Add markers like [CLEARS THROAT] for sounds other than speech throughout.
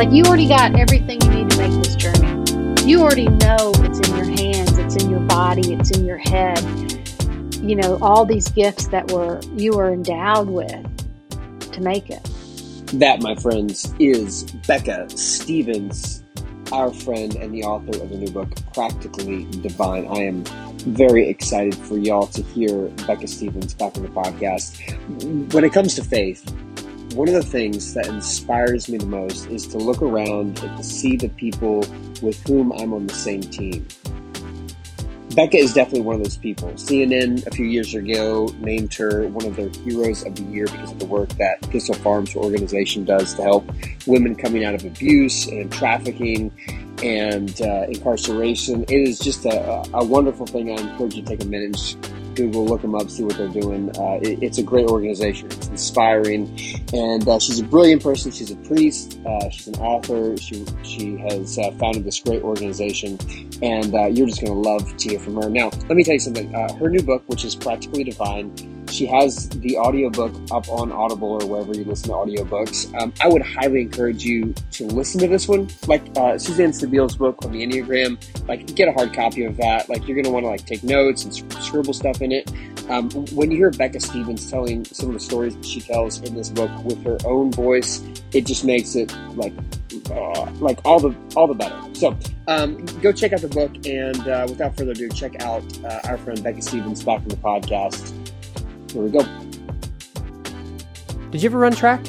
Like you already got everything you need to make this journey. You already know it's in your hands, it's in your body, it's in your head. You know, all these gifts that were you were endowed with to make it. That, my friends, is Becca Stevens, our friend and the author of the new book, Practically Divine. I am very excited for y'all to hear Becca Stevens back on the podcast. When it comes to faith, one of the things that inspires me the most is to look around and to see the people with whom I'm on the same team. Becca is definitely one of those people. CNN a few years ago named her one of their heroes of the year because of the work that Thistle Farms organization does to help women coming out of abuse and trafficking and uh, incarceration. It is just a, a, wonderful thing. I encourage you to take a minute Google, look them up, see what they're doing. Uh, it, it's a great organization. It's inspiring, and uh, she's a brilliant person. She's a priest. Uh, she's an author. She she has uh, founded this great organization, and uh, you're just going to love to hear from her. Now, let me tell you something. Uh, her new book, which is Practically Divine she has the audiobook up on Audible or wherever you listen to audiobooks. Um, I would highly encourage you to listen to this one. Like uh, Suzanne Stabile's book on the Enneagram, like get a hard copy of that. Like you're going to want to like take notes and scribble stuff in it. Um, when you hear Becca Stevens telling some of the stories that she tells in this book with her own voice, it just makes it like uh, like all the all the better. So um, go check out the book, and uh, without further ado, check out uh, our friend Becca Stevens back from the podcast. Here we go. Did you ever run track?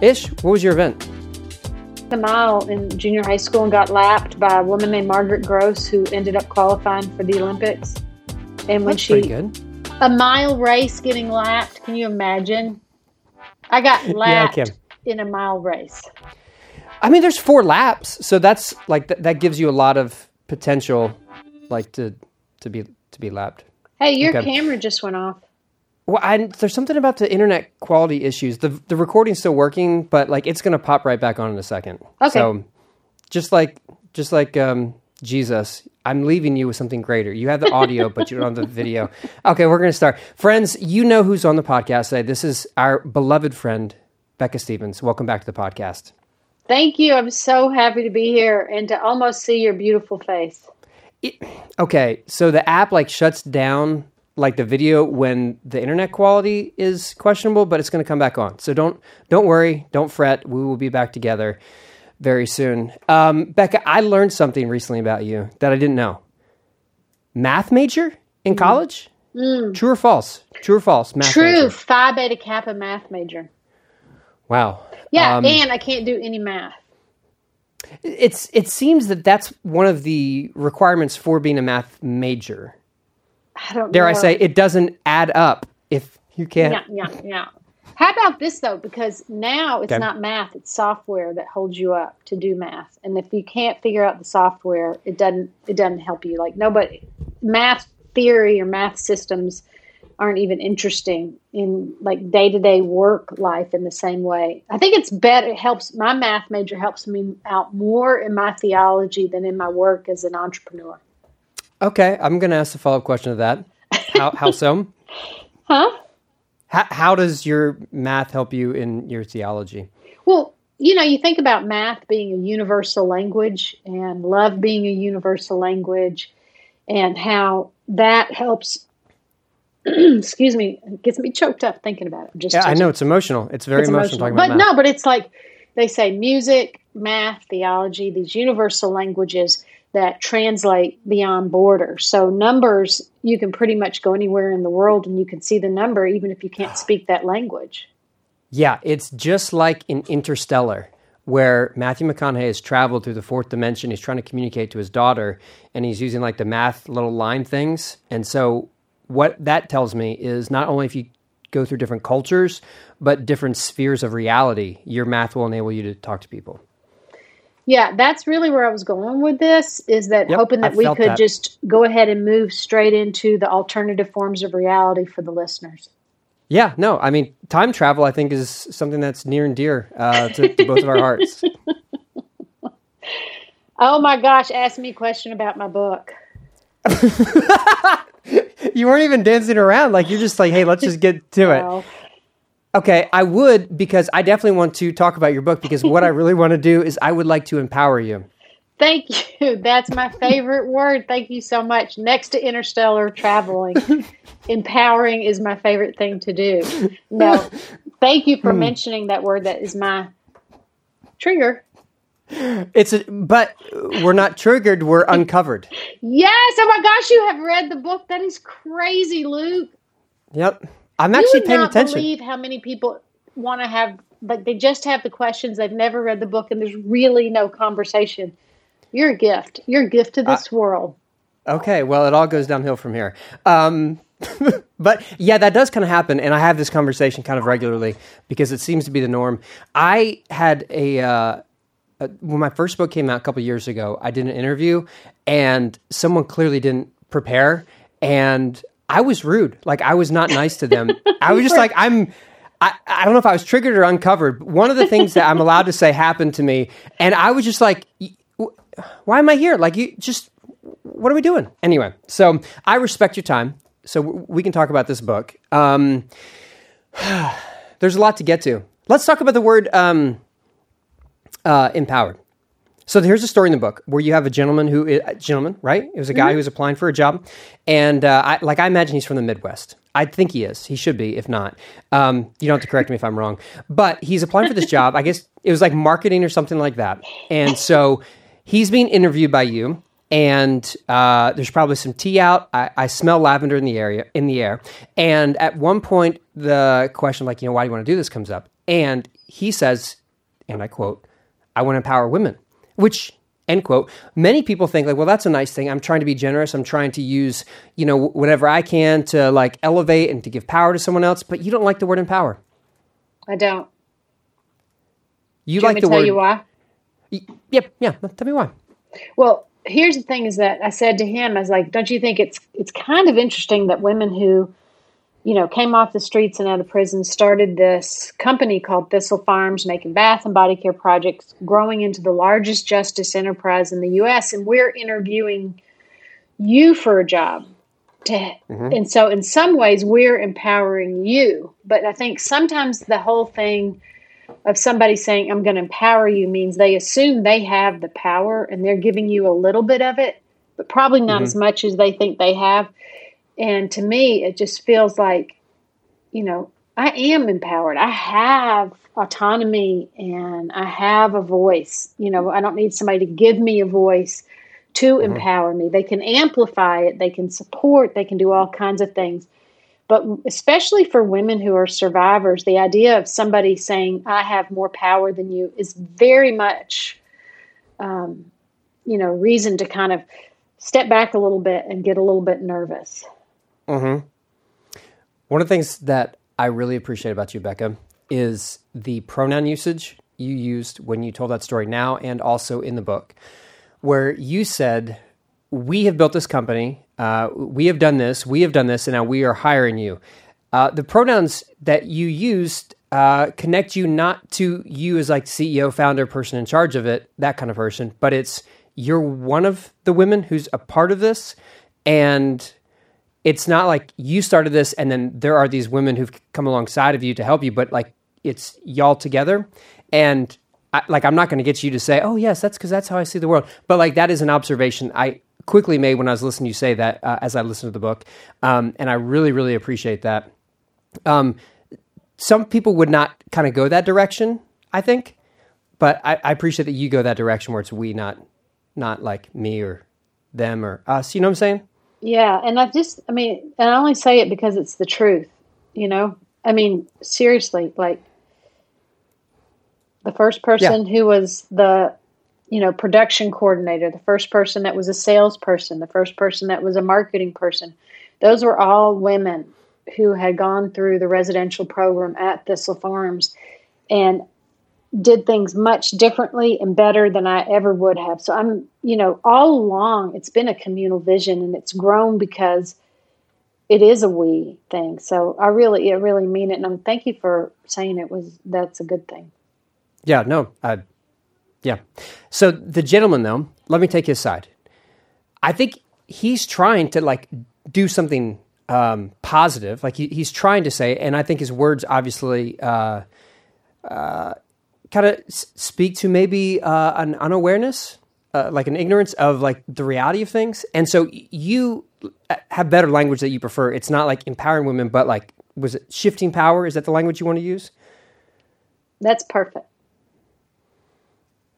Ish, what was your event? The mile in junior high school and got lapped by a woman named Margaret Gross who ended up qualifying for the Olympics. And when That's she pretty good. a mile race getting lapped, can you imagine? I got [LAUGHS] Yeah, I lapped in a mile race. I mean, there's four laps, so that's like th- that gives you a lot of potential, like to to be to be lapped. Hey, your Okay. camera just went off. Well, I, there's something about the internet quality issues. The the recording's still working, but like it's gonna pop right back on in a second. Okay. So, just like just like um, Jesus, I'm leaving you with something greater. You have the audio, but you don't have the [LAUGHS] video. Okay, we're gonna start, friends. You know who's on the podcast today. This is our beloved friend Becca Stevens. Welcome back to the podcast. Thank you. I'm so happy to be here and to almost see your beautiful face. Okay, so the app like shuts down like the video when the internet quality is questionable, but it's going to come back on. So don't don't worry, don't fret. We will be back together very soon. Um, Becca, I learned something recently about you that I didn't know. Math major in college? True or false? True or false? Math True, major. Phi Beta Kappa math major. Wow. Yeah, Um, and I can't do any math. It's it seems that that's one of the requirements for being a math major. I don't Dare know. I say it doesn't add up if you can't Yeah, yeah, yeah. How about this though? Because now it's Okay. not math; it's software that holds you up to do math. And if you can't figure out the software, it doesn't it doesn't help you. Like nobody, math theory or math systems aren't even interesting in like day to day work life in the same way. I think it's better. It helps my math major helps me out more in my theology than in my work as an entrepreneur. Okay, I'm going to ask the follow up question of that. How, how [LAUGHS] so? Huh? How, how does your math help you in your theology? Well, you know, you think about math being a universal language and love being a universal language and how that helps [CLEARS THROAT] excuse me, it gets me choked up thinking about it. Just Yeah, I know it's emotional. It's very it's emotional, talking about but math. no, but it's like they say music, math, theology, these universal languages that translate beyond borders. So numbers, you can pretty much go anywhere in the world and you can see the number even if you can't [SIGHS] speak that language. Yeah, it's just like in Interstellar, where Matthew McConaughey has traveled through the fourth dimension. He's trying to communicate to his daughter, and he's using like the math little line things. And so, what that tells me is not only if you go through different cultures, but different spheres of reality, your math will enable you to talk to people. Yeah, that's really where I was going with this is that Yep, hoping that I we could that. just go ahead and move straight into the alternative forms of reality for the listeners. Yeah, no, I mean, time travel, I think, is something that's near and dear uh, to, to both of our hearts. [LAUGHS] Oh my gosh, ask me a question about my book. [LAUGHS] [LAUGHS] you weren't even dancing around. Like, you're just like, hey, let's just get to it. Okay, I would because I definitely want to talk about your book because what I [LAUGHS] really want to do is I would like to empower you. Thank you. That's my favorite word. Thank you so much. Next to interstellar traveling, [LAUGHS] empowering is my favorite thing to do. No, thank you for hmm. mentioning that word. That is my trigger. It's a, but we're not triggered. We're uncovered. Yes. Oh my gosh, you have read the book. That is crazy, Luke. Yep. I'm actually paying attention. believe how many people want to have, like, they just have the questions. They've never read the book, and there's really no conversation. You're a gift. You're a gift to this world. Okay, well, it all goes downhill from here. Um, [LAUGHS] but yeah, that does kind of happen, and I have this conversation kind of regularly because it seems to be the norm. I had a, uh, a when my first book came out a couple years ago. I did an interview, and someone clearly didn't prepare, and I was rude. Like I was not nice to them. [LAUGHS] I was just like I'm. I, I don't know if I was triggered or uncovered. One of the things that I'm allowed to say happened to me, and I was just like, "Why am I here? Like you just what are we doing? Anyway, so I respect your time. So we can talk about this book. Um, [SIGHS] there's a lot to get to. Let's talk about the word um, uh, empowered. So here's a story in the book where you have a gentleman who, is, a gentleman, right? It was a guy who was applying for a job, and uh, I, like I imagine he's from the Midwest. I think he is. He should be, if not. Um, you don't have to correct me if I'm wrong. But he's applying for this job. I guess it was like marketing or something like that. And so he's being interviewed by you, and uh, there's probably some tea out. I, I smell lavender in the area in the air. And at one point, the question like, you know, why do you want to do this comes up, and he says, and I quote, "I want to empower women," which end quote many people think like well that's a nice thing i'm trying to be generous i'm trying to use you know whatever i can to like elevate and to give power to someone else but you don't like the word empower I don't. you Do like the to tell word you why? yep yeah tell me why Well, here's the thing: is that I said to him, I was like, "Don't you think it's it's kind of interesting that women who, you know, came off the streets and out of prison started this company called Thistle Farms, making bath and body care projects, growing into the largest justice enterprise in the U.S. And we're interviewing you for a job." To, mm-hmm. And so, in some ways, we're empowering you. But I think sometimes the whole thing of somebody saying I'm going to empower you means they assume they have the power and they're giving you a little bit of it, but probably not mm-hmm. as much as they think they have. And to me, it just feels like, you know, I am empowered. I have autonomy and I have a voice. You know, I don't need somebody to give me a voice to empower me. They can amplify it, they can support, they can do all kinds of things. But especially for women who are survivors, the idea of somebody saying, I have more power than you is very much, um, you know, reason to kind of step back a little bit and get a little bit nervous. One of the things that I really appreciate about you, Becca, is the pronoun usage you used when you told that story now and also in the book, where you said, We have built this company, uh, we have done this, we have done this, and now we are hiring you. Uh, the pronouns that you used uh, connect you not to you as like CEO, founder, person in charge of it, that kind of person, but it's you're one of the women who's a part of this. And it's not like you started this and then there are these women who've come alongside of you to help you, but like it's y'all together. And I, like I'm not going to get you to say, "Oh yes, that's because that's how I see the world." But like that is an observation I quickly made when I was listening to you say that uh, as I listened to the book, um, and I really really appreciate that. Um, some people would not kind of go that direction, I think, but I, I appreciate that you go that direction where it's we, not not like me or them or us. You know what I'm saying? Yeah, and I just, I mean, and I only say it because it's the truth, you know? I mean, seriously, like the first person who was the, you know, production coordinator, the first person that was a salesperson, the first person that was a marketing person, those were all women who had gone through the residential program at Thistle Farms and did things much differently and better than I ever would have. So I'm, you know, all along it's been a communal vision and it's grown because it is a we thing. So I really, I really mean it. And I'm thank you for saying it was, that's a good thing. Yeah, no, I, yeah. So the gentleman, though, let me take his side. I think he's trying to like do something um, positive. Like he, he's trying to say, and I think his words obviously uh, uh, kind of speak to maybe uh, an unawareness, uh, like an ignorance of like the reality of things. And so you have better language that you prefer. It's not like empowering women, but like was it shifting power? Is that the language you want to use? That's perfect.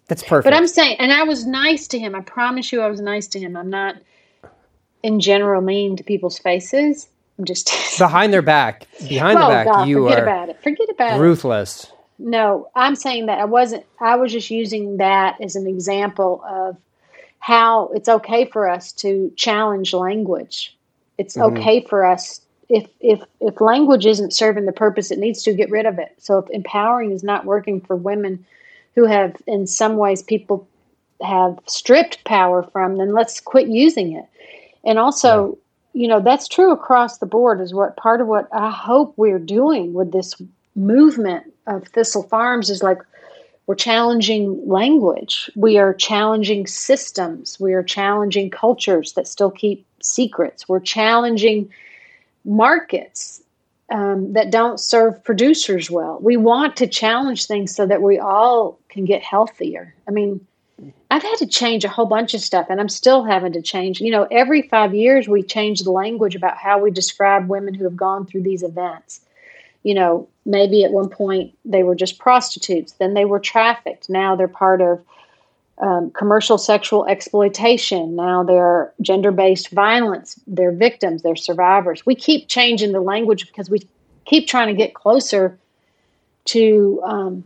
That's perfect. But I'm saying, and I was nice to him. I promise you, I was nice to him. I'm not, in general, mean to people's faces. I'm just [LAUGHS] behind their back, behind oh the back, God, you forget are about it. Forget about it. No, I'm saying that I wasn't. I was just using that as an example of how it's okay for us to challenge language. It's Mhm. okay for us if if if language isn't serving the purpose it needs to, get rid of it. So if empowering is not working for women who have, in some ways, people have stripped power from, then let's quit using it. And also, you know, that's true across the board. Is what part of what I hope we're doing with this movement of Thistle Farms is like we're challenging language. We are challenging systems. We are challenging cultures that still keep secrets. We're challenging markets um, that don't serve producers well. We want to challenge things so that we all can get healthier. I mean, I've had to change a whole bunch of stuff, and I'm still having to change. You know, every five years we change the language about how we describe women who have gone through these events. You know, maybe at one point they were just prostitutes, then they were trafficked. Now they're part of um, commercial sexual exploitation. Now they're gender based violence. They're victims, they're survivors. We keep changing the language because we keep trying to get closer to um,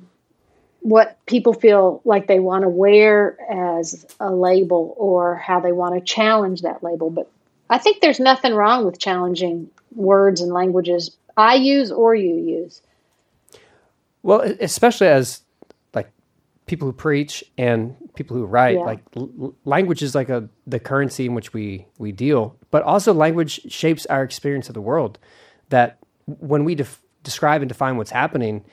what people feel like they want to wear as a label or how they want to challenge that label. But I think there's nothing wrong with challenging words and languages I use or you use. Well, especially as like people who preach and people who write, Yeah. like l- language is like a the currency in which we we deal, but also language shapes our experience of the world. That when we def- describe and define what's happening,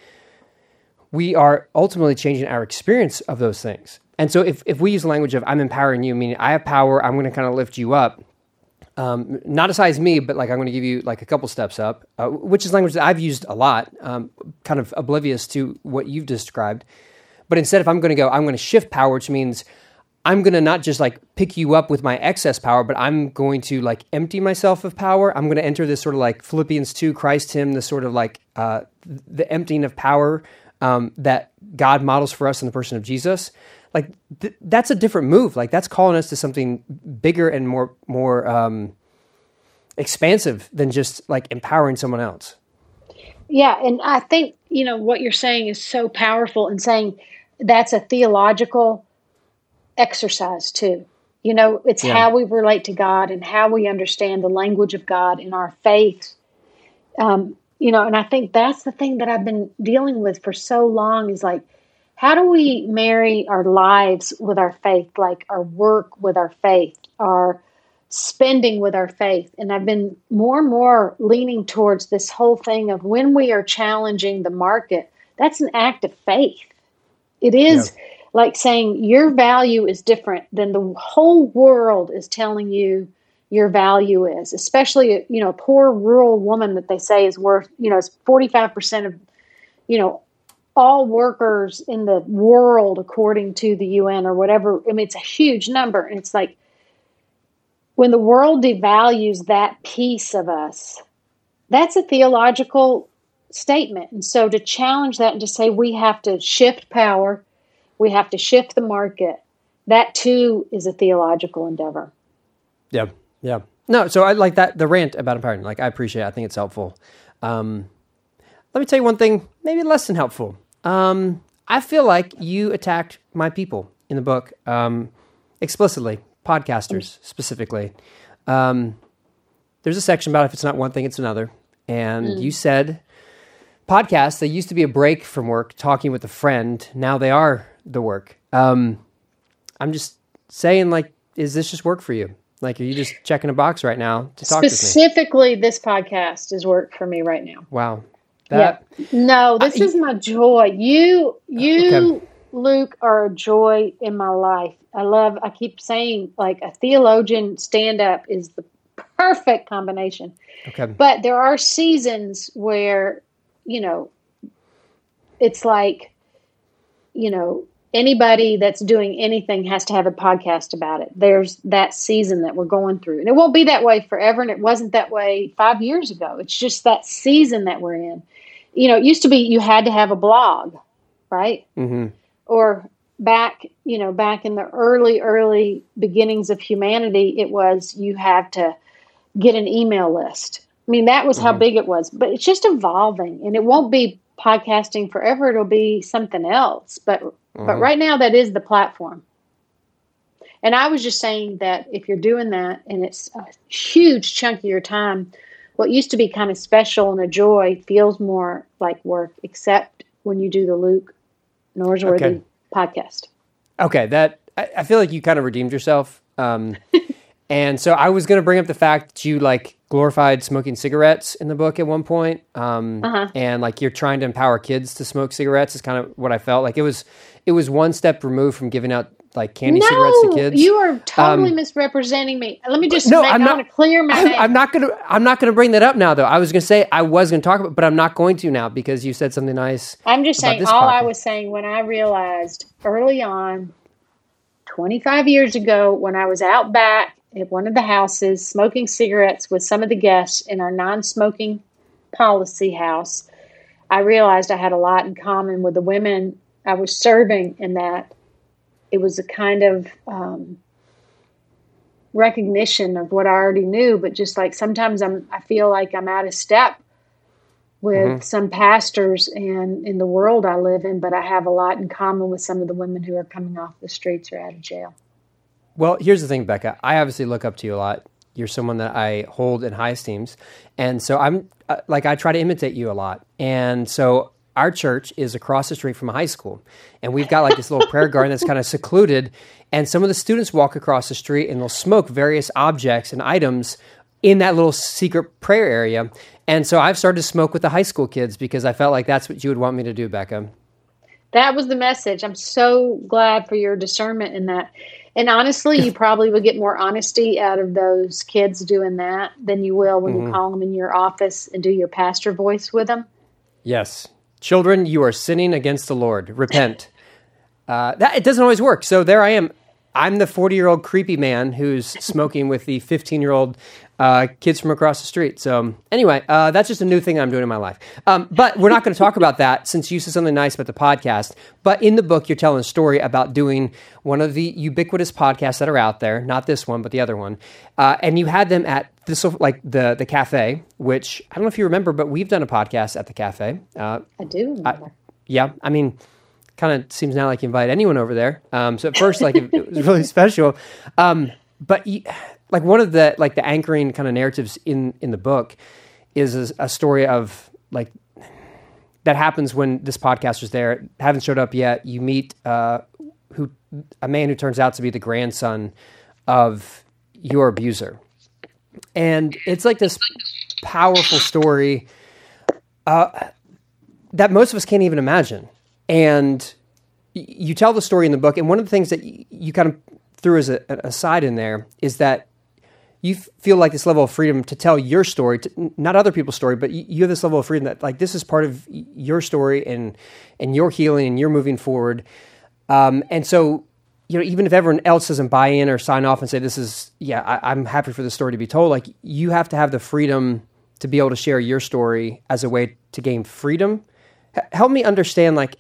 we are ultimately changing our experience of those things. And so, if if we use language of "I'm empowering you," meaning I have power, I'm going to kind of lift you up. Um, not as high as me, but like I'm going to give you like a couple steps up, uh, which is language that I've used a lot, um, kind of oblivious to what you've described. But instead, if I'm going to go, I'm going to shift power, which means I'm going to not just like pick you up with my excess power, but I'm going to like empty myself of power. I'm going to enter this sort of like Philippians 2, Christ Him, the sort of like uh, the emptying of power um, that God models for us in the person of Jesus. Like th- that's a different move. Like that's calling us to something bigger and more more um, expansive than just like empowering someone else. Yeah, and I think you know what you're saying is so powerful and saying that's a theological exercise too. You know, it's Yeah. how we relate to God and how we understand the language of God in our faith. Um, you know, and I think that's the thing that I've been dealing with for so long is like, how do we marry our lives with our faith, like our work with our faith, our spending with our faith? And I've been more and more leaning towards this whole thing of when we are challenging the market, that's an act of faith. It is like saying your value is different than the whole world is telling you your value is, especially you know a poor rural woman that they say is worth you know is forty five percent of you know all workers in the world according to the UN or whatever. I mean, it's a huge number, and it's like when the world devalues that piece of us, that's a theological statement. And so to challenge that and to say we have to shift power, we have to shift the market, that too is a theological endeavor. Yeah, yeah. No, so I like that the rant about empowering. Like I appreciate. it. I think it's helpful. Um, let me tell you one thing, maybe less than helpful. Um, I feel like you attacked my people in the book um, explicitly, podcasters specifically. Um, there's a section about if it's not one thing, it's another, and you said podcasts they used to be a break from work, talking with a friend. Now they are the work. Um, I'm just saying, like, is this just work for you? Like, are you just checking a box right now to talk? Specifically, this podcast is work for me right now. Wow, that yeah. No, this I- is my joy. You, uh, you, Okay. Luke, are a joy in my life. I love. I keep saying, like a theologian stand up is the perfect combination. Okay. But there are seasons where, you know, it's like, you know, anybody that's doing anything has to have a podcast about it. There's that season that we're going through. And it won't be that way forever. And it wasn't that way five years ago. It's just that season that we're in. You know, it used to be you had to have a blog, right? Mm-hmm. Or back, you know, back in the early, early beginnings of humanity, it was you have to get an email list. I mean, that was how Mhm. big it was, but it's just evolving and it won't be podcasting forever. It'll be something else. But but Mhm. right now, that is the platform. And I was just saying that if you're doing that and it's a huge chunk of your time, what used to be kind of special and a joy feels more like work, except when you do the Luke Norsworthy Okay. podcast. Okay, that I, I feel like you kind of redeemed yourself. Um, [LAUGHS] and so I was going to bring up the fact that you like glorified smoking cigarettes in the book at one point, um, Uh-huh. and like you're trying to empower kids to smoke cigarettes is kind of what I felt like. It was it was one step removed from giving out like candy cigarettes to kids. you are totally Um, misrepresenting me. Let me just no, make, I'm not- clear my I'm. I'm not gonna. I'm not gonna bring that up now, though. I was gonna say I was gonna talk about, but I'm not going to now because you said something nice. I'm just saying, this all I was saying when I realized early on, 25 years ago, when I was out back at one of the houses smoking cigarettes with some of the guests in our non smoking policy house, I realized I had a lot in common with the women I was serving in that it was a kind of um, recognition of what I already knew, but just like sometimes I'm, I feel like I'm out of step with Mhm. some pastors and in the world I live in, but I have a lot in common with some of the women who are coming off the streets or out of jail. Well, here's the thing, Becca. I obviously look up to you a lot. You're someone that I hold in high esteems, and so I'm uh, like I try to imitate you a lot. And so our church is across the street from a high school, and we've got like this little prayer garden that's kind of secluded. And some of the students walk across the street and they'll smoke various objects and items in that little secret prayer area. And so I've started to smoke with the high school kids because I felt like that's what you would want me to do, Becca. That was the message. I'm so glad for your discernment in that. And honestly, you probably would get more honesty out of those kids doing that than you will when you call them in your office and do your pastor voice with them. Yes. Children, you are sinning against the Lord. Repent. [LAUGHS] uh, that it doesn't always work. So there I am. I'm the 40 year old creepy man who's smoking with the 15 year old uh, kids from across the street. So anyway, uh, that's just a new thing I'm doing in my life. Um, but we're not going to talk about that since you said something nice about the podcast. But in the book, you're telling a story about doing one of the ubiquitous podcasts that are out there, not this one, but the other one. Uh, and you had them at this, like the the cafe, which I don't know if you remember, but we've done a podcast at the cafe. Uh, I do remember. yeah, I mean, kind of seems now like you invite anyone over there. Um, so at first, like it, it was really special. Um, but you, like one of the like the anchoring kind of narratives in in the book is a, a story of like that happens when this podcaster's there. Haven't showed up yet. You meet uh, who a man who turns out to be the grandson of your abuser, and it's like this powerful story that most of us can't even imagine. And you tell the story in the book, and one of the things that you kind of threw as a, an aside in there is that you feel like this level of freedom to tell your story, to, not other people's story, but you have this level of freedom that like this is part of your story and and your healing and you're moving forward. Um, and so, you know, even if everyone else doesn't buy in or sign off and say this is, yeah, I, I'm happy for the story to be told. Like you have to have the freedom to be able to share your story as a way to gain freedom. H- help me understand, like,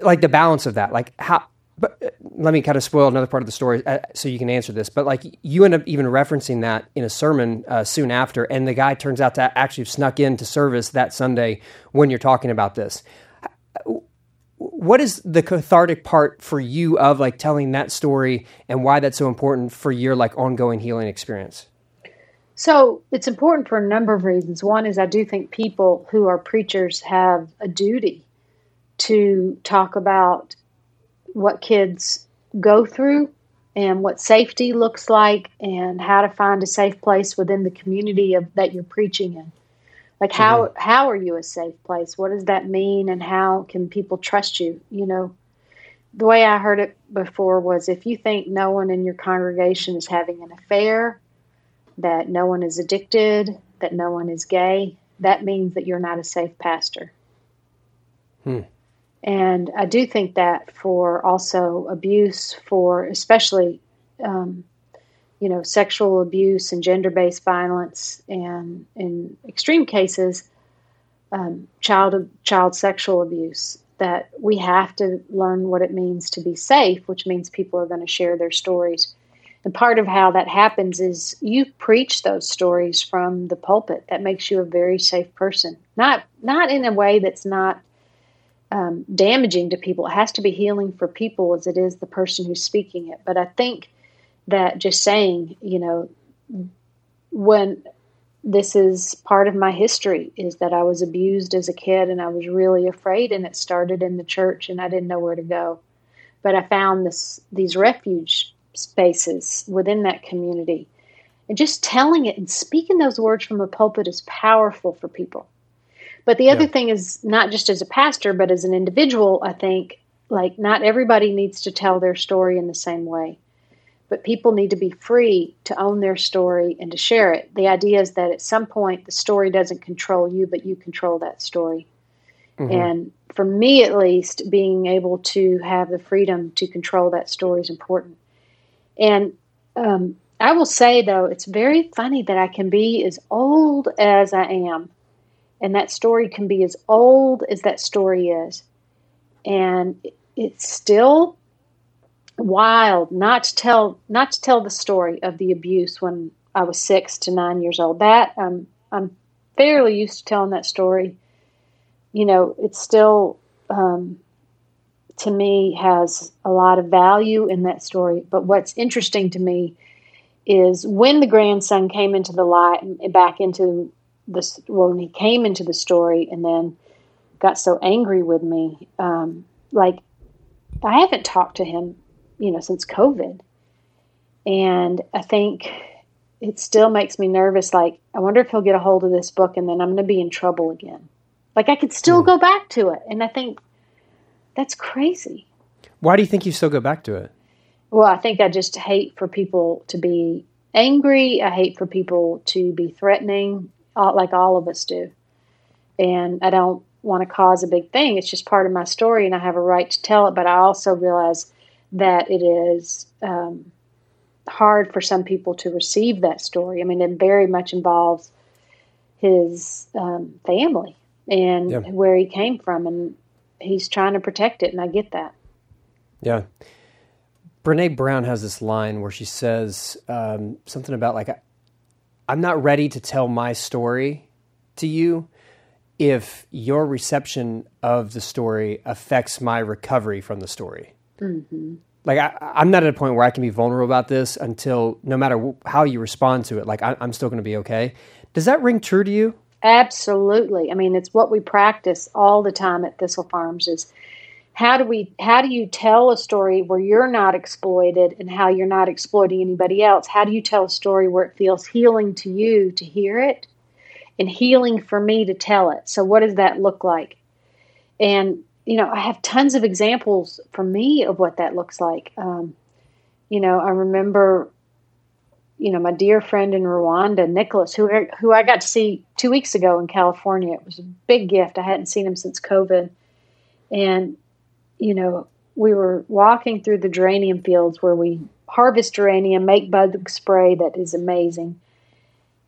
like the balance of that. Like how. But uh, let me kind of spoil another part of the story uh, so you can answer this. But like you end up even referencing that in a sermon uh, soon after, and the guy turns out to actually have snuck into service that Sunday when you're talking about this what is the cathartic part for you of like telling that story and why that's so important for your like ongoing healing experience So it's important for a number of reasons. One is I do think people who are preachers have a duty to talk about what kids go through and what safety looks like and how to find a safe place within the community of that you're preaching in. Like how how are you a safe place? What does that mean and how can people trust you? You know, the way I heard it before was if you think no one in your congregation is having an affair that no one is addicted, that no one is gay, that means that you're not a safe pastor. Hmm. And I do think that for also abuse, for especially, um, you know, sexual abuse and gender based violence, and in extreme cases, um, child child sexual abuse, that we have to learn what it means to be safe, which means people are going to share their stories. And part of how that happens is you preach those stories from the pulpit. That makes you a very safe person. Not not in a way that's not um, damaging to people. It has to be healing for people as it is the person who's speaking it. But I think that just saying, you know, when this is part of my history is that I was abused as a kid and I was really afraid and it started in the church and I didn't know where to go. But I found this these refuge spaces within that community. And just telling it and speaking those words from a pulpit is powerful for people. But the other yeah. thing is not just as a pastor, but as an individual, I think like not everybody needs to tell their story in the same way but people need to be free to own their story and to share it. The idea is that at some point the story doesn't control you, but you control that story. Mm-hmm. And for me, at least, being able to have the freedom to control that story is important. And um, I will say, though, it's very funny that I can be as old as I am, and that story can be as old as that story is. And it's still wild not to tell not to tell the story of the abuse when I was six to nine years old. That um, I'm fairly used to telling that story. You know, it's still um, to me has a lot of value in that story. But what's interesting to me is when the grandson came into the light and back into this well, when he came into the story and then got so angry with me. Um, like I haven't talked to him you know, since COVID. And I think it still makes me nervous. Like, I wonder if he'll get a hold of this book and then I'm going to be in trouble again. Like, I could still mm. go back to it. And I think that's crazy. Why do you think you still go back to it? Well, I think I just hate for people to be angry. I hate for people to be threatening, like all of us do. And I don't want to cause a big thing. It's just part of my story, and I have a right to tell it. But I also realize that it is um, hard for some people to receive that story. I mean, it very much involves his um, family and yeah. where he came from, and he's trying to protect it, and I get that. Yeah. Brene Brown has this line where she says um, something about like, "I'm not ready to tell my story to you." If your reception of the story affects my recovery from the story, Mm-hmm. Like I, am not at a point where I can be vulnerable about this until no matter how you respond to it, like I, I'm still going to be okay. Does that ring true to you? Absolutely. I mean, it's what we practice all the time at Thistle Farms is how do we how do you tell a story where you're not exploited and how you're not exploiting anybody else? How do you tell a story where it feels healing to you to hear it and healing for me to tell it? So what does that look like? And you know, I have tons of examples for me of what that looks like. Um, you know, I remember, you know, my dear friend in Rwanda, Nicholas, who who I got to see two weeks ago in California. It was a big gift. I hadn't seen him since COVID, and you know, we were walking through the geranium fields where we harvest geranium, make bug spray that is amazing.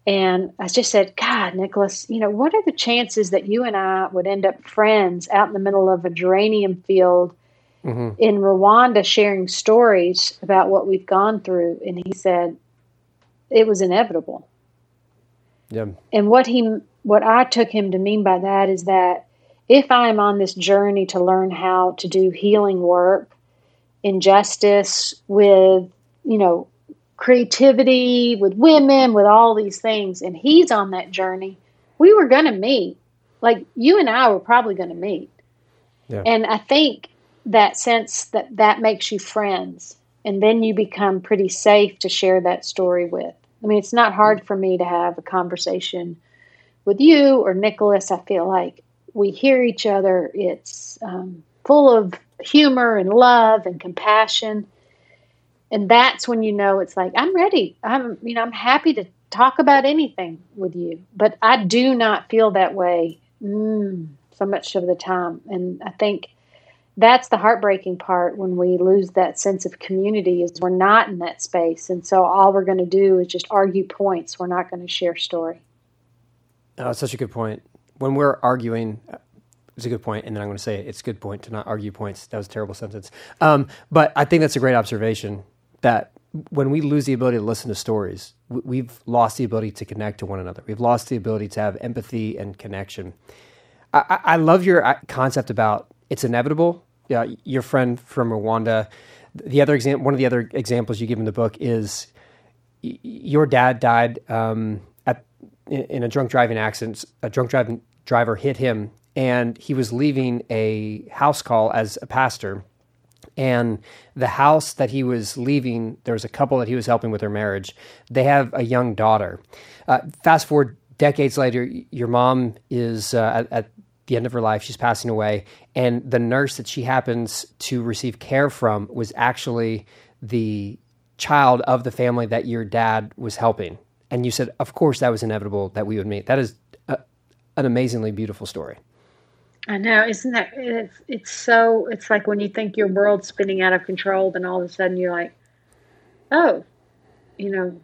And I just said, God, Nicholas, you know, what are the chances that you and I would end up friends out in the middle of a geranium field mm-hmm. in Rwanda sharing stories about what we've gone through? And he said, it was inevitable. Yeah. And what he, what I took him to mean by that is that if I am on this journey to learn how to do healing work, injustice with, you know, creativity, with women, with all these things. And he's on that journey. We were going to meet. Like you and I were probably going to meet. Yeah. And I think that sense that that makes you friends. And then you become pretty safe to share that story with. I mean, it's not hard for me to have a conversation with you or Nicholas. I feel like we hear each other. It's um, full of humor and love and compassion and that's when you know it's like i'm ready i'm you know i'm happy to talk about anything with you. But I do not feel that way mm, so much of the time. And I think that's the heartbreaking part when we lose that sense of community is we're not in that space. And so all we're going to do is just argue points. We're not going to share story. Oh, that's such a good point. When we're arguing, it's a good point, and then I'm going to say it's a good point to not argue points. That was a terrible sentence. Um, but I think that's a great observation that when we lose the ability to listen to stories, we've lost the ability to connect to one another. We've lost the ability to have empathy and connection. I, I love your uh, concept about it's inevitable. Yeah, your friend from Rwanda. The other example, one of the other examples you give in the book is your dad died um, in a drunk driving accident. A drunk driving driver hit him, and he was leaving a house call as a pastor and the house that he was leaving, there was a couple that he was helping with their marriage. They have a young daughter. Uh, fast forward decades later, your mom is uh, at, at the end of her life. She's passing away, and the nurse that she happens to receive care from was actually the child of the family that your dad was helping. And you said, of course, that was inevitable that we would meet. That is a, an amazingly beautiful story. I know, isn't that it's, it's so it's like when you think your world's spinning out of control, then all of a sudden you're like, oh, you know,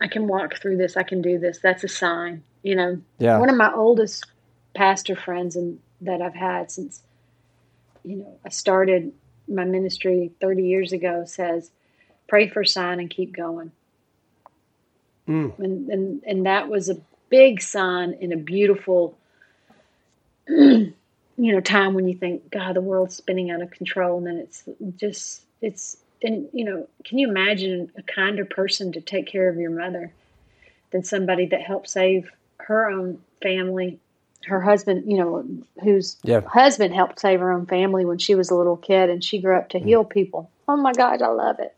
I can walk through this, I can do this. That's a sign, you know. Yeah. One of my oldest pastor friends and that I've had since, you know, I started my ministry 30 years ago says, pray for a sign and keep going. Mm. And, and and that was a big sign in a beautiful [CLEARS THROAT] you know time when you think god the world's spinning out of control and then it's just it's and you know can you imagine a kinder person to take care of your mother than somebody that helped save her own family her husband you know whose yeah. husband helped save her own family when she was a little kid and she grew up to mm. heal people oh my god i love it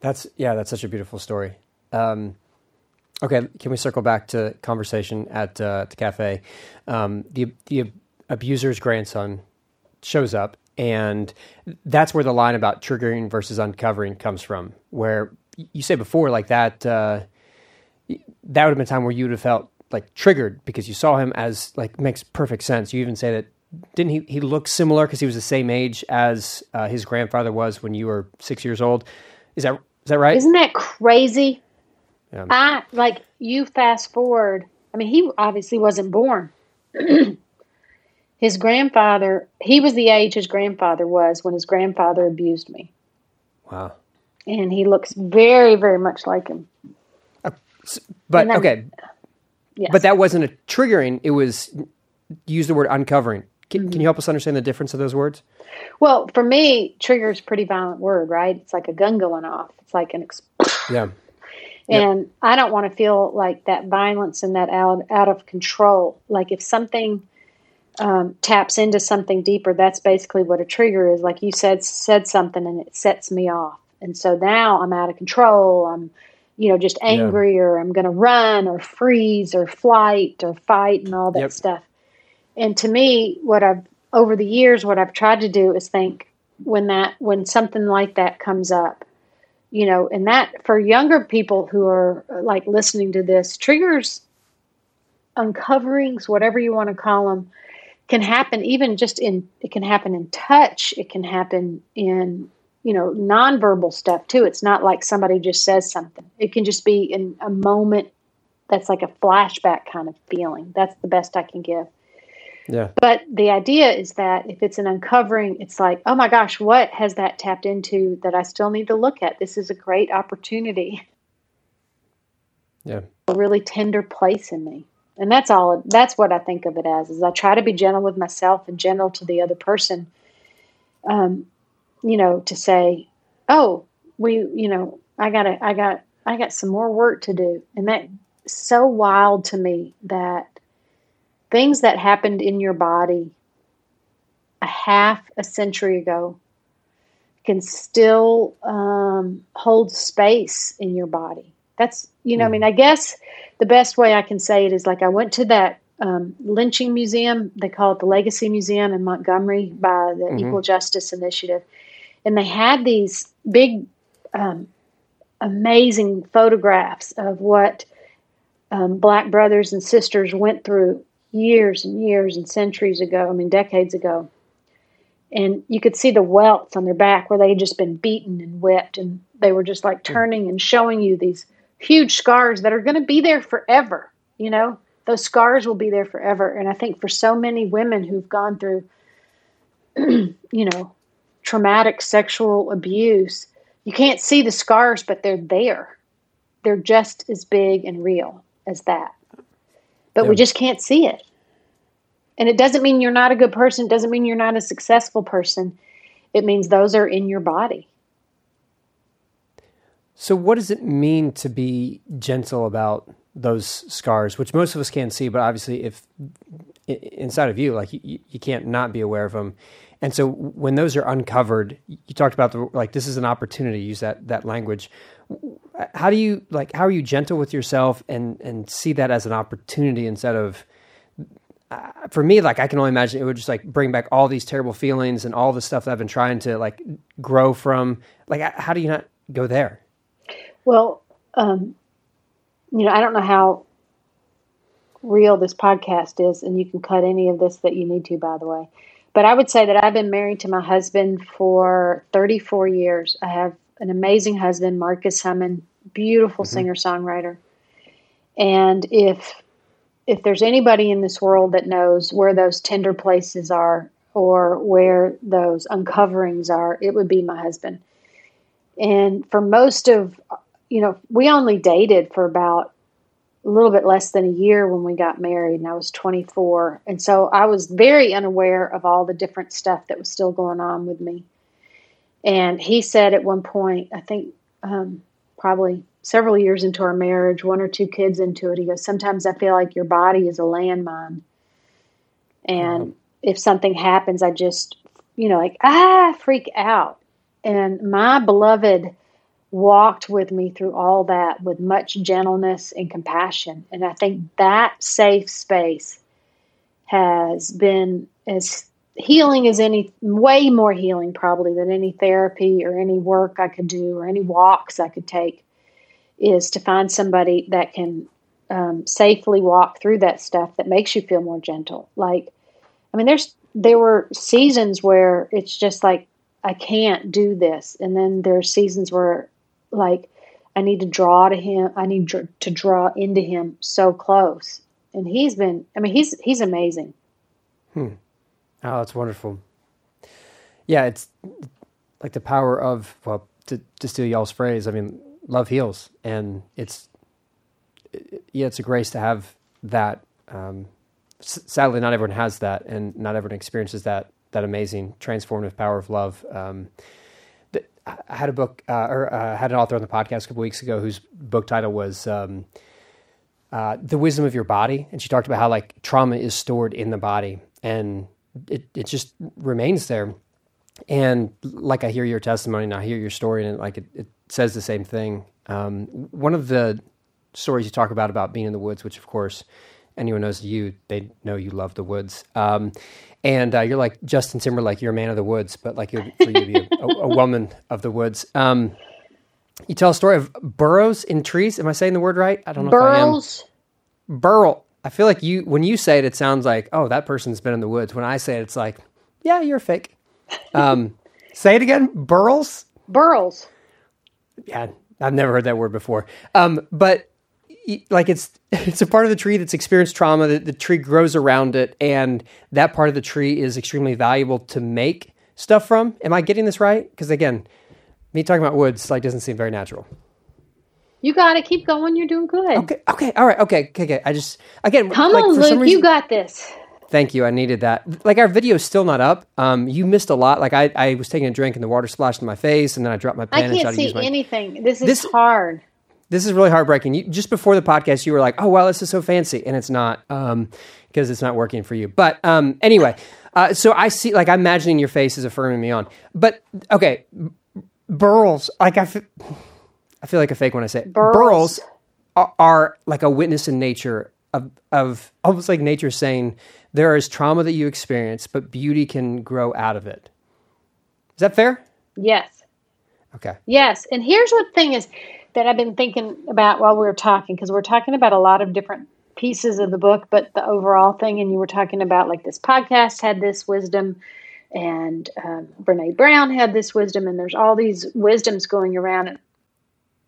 that's yeah that's such a beautiful story um, okay can we circle back to conversation at uh, the cafe um, the the abuser's grandson shows up, and that's where the line about triggering versus uncovering comes from. Where you say before, like that, uh, that would have been a time where you would have felt like triggered because you saw him as like makes perfect sense. You even say that didn't he he look similar because he was the same age as uh, his grandfather was when you were six years old. Is that is that right? Isn't that crazy? Yeah. I like you fast forward. I mean, he obviously wasn't born. [CLEARS THROAT] his grandfather, he was the age his grandfather was when his grandfather abused me. Wow. And he looks very, very much like him. Uh, but, okay. Yes. But that wasn't a triggering, it was, use the word uncovering. Can, mm-hmm. can, you help us understand the difference of those words? Well, for me, trigger is a pretty violent word, right? It's like a gun going off. It's like an. yeah. [LAUGHS] And yep. I don't want to feel like that violence and that out out of control. Like if something um, taps into something deeper, that's basically what a trigger is. Like you said, said something and it sets me off. And so now I'm out of control. I'm, you know, just angry yeah. or I'm going to run or freeze or flight or fight and all that yep. stuff. And to me, what I've, over the years, what I've tried to do is think when that, when something like that comes up, you know, and that for younger people who are uh, like listening to this, triggers, uncoverings, whatever you want to call them, can happen even just in it can happen in touch it can happen in you know nonverbal stuff too. It's not like somebody just says something. It can just be in a moment that's like a flashback kind of feeling. That's the best i can give yeah. But the idea is that if it's an uncovering it's like oh my gosh what has that tapped into that i still need to look at? This is a great opportunity. Yeah. A really tender place in me. And that's all that's what i think of it as is i try to be gentle with myself and gentle to the other person. Um, you know to say oh we you know i gotta i got i got some more work to do. And that so wild to me that things that happened in your body a half a century ago can still um, hold space in your body that's you know mm. i mean i guess the best way I can say it is like I went to that um, lynching museum. They call it the Legacy Museum in Montgomery by the mm-hmm. Equal Justice Initiative, and they had these big, um, amazing photographs of what um, black brothers and sisters went through years and years and centuries ago, I mean, decades ago. And you could see the welts on their back where they had just been beaten and whipped, and they were just like turning and showing you these huge scars that are going to be there forever. You know, those scars will be there forever. And I think for so many women who've gone through, [CLEARS THROAT] you know, traumatic sexual abuse, you can't see the scars, but they're there. They're just as big and real as that. But yeah. we just can't see it. And it doesn't mean you're not a good person. It doesn't mean you're not a successful person. It means those are in your body. So, what does it mean to be gentle about those scars, which most of us can't see, but obviously, if inside of you, like you, you can't not be aware of them. And so, when those are uncovered, you talked about the like this is an opportunity. To use that that language. How do you like? How are you gentle with yourself and and see that as an opportunity instead of uh, for me, like I can only imagine it would just like bring back all these terrible feelings and all the stuff that I've been trying to like grow from. Like, how do you not go there? Well, um, you know, I don't know how real this podcast is, and you can cut any of this that you need to, by the way. But I would say that I've been married to my husband for 34 years. I have an amazing husband, Marcus Hummon, beautiful mm-hmm. singer songwriter. And if if there's anybody in this world that knows where those tender places are or where those uncoverings are, it would be my husband. And for most of you know, we only dated for about a little bit less than a year when we got married, and I was 24. And so I was very unaware of all the different stuff that was still going on with me. And he said at one point, I think um, probably several years into our marriage, one or two kids into it, he goes, Sometimes I feel like your body is a landmine. And if something happens, I just, you know, like, ah, freak out. And my beloved walked with me through all that with much gentleness and compassion. And I think that safe space has been as healing is any, way more healing probably than any therapy or any work I could do or any walks I could take, is to find somebody that can um, safely walk through that stuff that makes you feel more gentle. Like, I mean, there's, there were seasons where it's just like, I can't do this. And then there are seasons where like I need to draw to him. I need to draw into him so close. And he's been. I mean, he's he's amazing. Hmm. Oh, that's wonderful. Yeah, it's like the power of well, to to steal y'all's phrase. I mean, love heals, and it's yeah, it's a grace to have that. Um, sadly, not everyone has that, and not everyone experiences that that amazing transformative power of love. Um, I had a book uh, or uh, had an author on the podcast a couple weeks ago whose book title was um, uh, "The Wisdom of Your Body," and she talked about how like trauma is stored in the body and it it just remains there. And like I hear your testimony and I hear your story, and like it, it says the same thing. Um, one of the stories you talk about about being in the woods, which of course anyone knows you, they know you love the woods. Um, and uh, you're like Justin Timberlake. You're a man of the woods, but like you're, for you to be a, a, woman of the woods. Um, you tell a story of burrows in trees. Am I saying the word right? I don't know Burrows. if I am. Burrow. I feel like you when you say it, it sounds like oh that person's been in the woods. When I say it, it's like yeah, you're fake. Um, [LAUGHS] say it again. Burrows. Burrows. Yeah, I've never heard that word before. Um, but like it's [LAUGHS] it's a part of the tree that's experienced trauma that the tree grows around it and that part of the tree is extremely valuable to make stuff from am i getting this right because again me talking about woods like doesn't seem very natural you got to keep going you're doing good okay okay all right okay okay, okay. i just again come like, on luke reason, you got this thank you i needed that like our video is still not up um you missed a lot like i i was taking a drink and the water splashed in my face and then i dropped my pen i can't see my... anything this is this, hard this is really heartbreaking. You, just before the podcast, you were like, "Oh wow, this is so fancy," and it's not because um, it's not working for you. But um, anyway, uh, so I see, like, I'm imagining your face is affirming me on. But okay, burls, like I, f- I feel like a fake when I say it. burls, are, are like a witness in nature of of almost like nature saying there is trauma that you experience, but beauty can grow out of it. Is that fair? Yes. Okay. Yes, and here's what thing is that I've been thinking about while we were talking because we're talking about a lot of different pieces of the book, but the overall thing, and you were talking about like this podcast had this wisdom, and um, Brene Brown had this wisdom, and there's all these wisdoms going around. And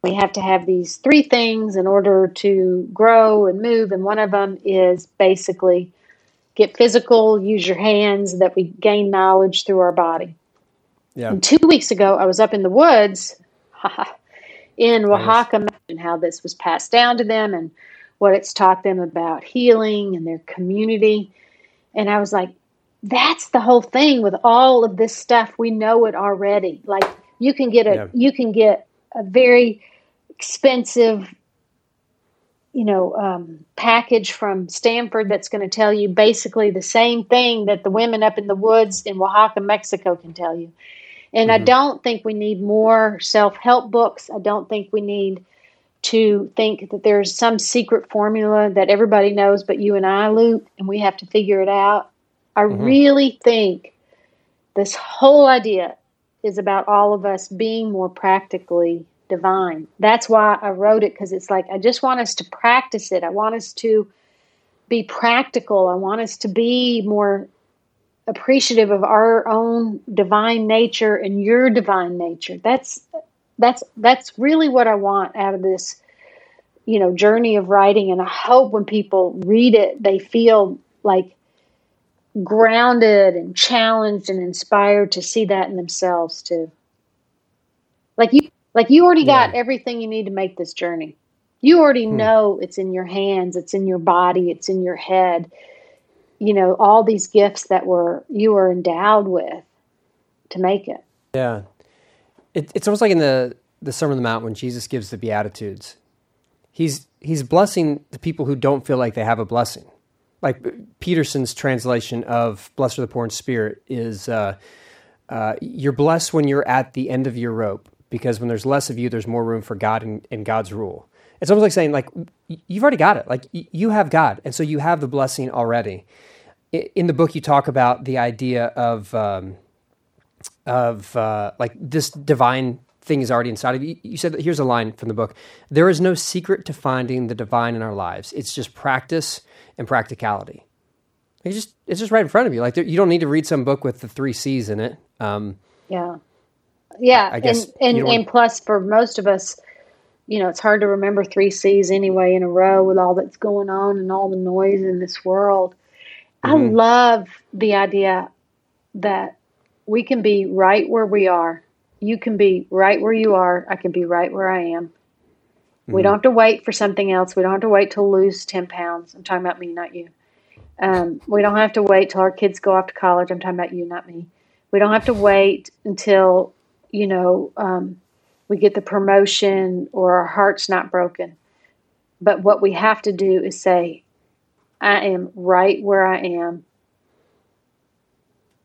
we have to have these three things in order to grow and move, and one of them is basically get physical, use your hands, that we gain knowledge through our body. Yeah. And two weeks ago, I was up in the woods [LAUGHS] in Oaxaca, nice. how this was passed down to them and what it's taught them about healing and their community. And I was like, that's the whole thing with all of this stuff. We know it already. Like you can get a yeah. you can get a very expensive you know um, package from Stanford that's going to tell you basically the same thing that the women up in the woods in Oaxaca, Mexico can tell you. And mm-hmm. I don't think we need more self help books. I don't think we need to think that there's some secret formula that everybody knows but you and I, Luke, and we have to figure it out. I mm-hmm. really think this whole idea is about all of us being more practically divine. That's why I wrote it because it's like I just want us to practice it. I want us to be practical. I want us to be more appreciative of our own divine nature and your divine nature. That's that's that's really what I want out of this you know journey of writing and I hope when people read it they feel like grounded and challenged and inspired to see that in themselves too. Like you like you already got yeah. everything you need to make this journey. You already hmm. know it's in your hands, it's in your body, it's in your head. You know, all these gifts that were you were endowed with to make it. Yeah. It, it's almost like in the the Sermon on the Mount when Jesus gives the Beatitudes. He's he's blessing the people who don't feel like they have a blessing. Like Peterson's translation of "Blessed are the poor in spirit" is, uh, uh, "You're blessed when you're at the end of your rope, because when there's less of you, there's more room for God and, and God's rule." It's almost like saying, like, you've already got it. Like, you have God, and so you have the blessing already. In the book, you talk about the idea of um, of uh, like this divine thing is already inside of you. You said that here's a line from the book: "There is no secret to finding the divine in our lives. It's just practice and practicality." It's just it's just right in front of you. Like you don't need to read some book with the three C's in it. Um, yeah, yeah, I, guess and and, and plus for most of us, you know, it's hard to remember three C's anyway in a row with all that's going on and all the noise in this world. Mm-hmm. I love the idea that we can be right where we are. You can be right where you are. I can be right where I am. Mm-hmm. We don't have to wait for something else. We don't have to wait to lose 10 pounds. I'm talking about me, not you. Um, we don't have to wait till our kids go off to college. I'm talking about you, not me. We don't have to wait until, you know, um, we get the promotion or our heart's not broken. But what we have to do is say, I am right where I am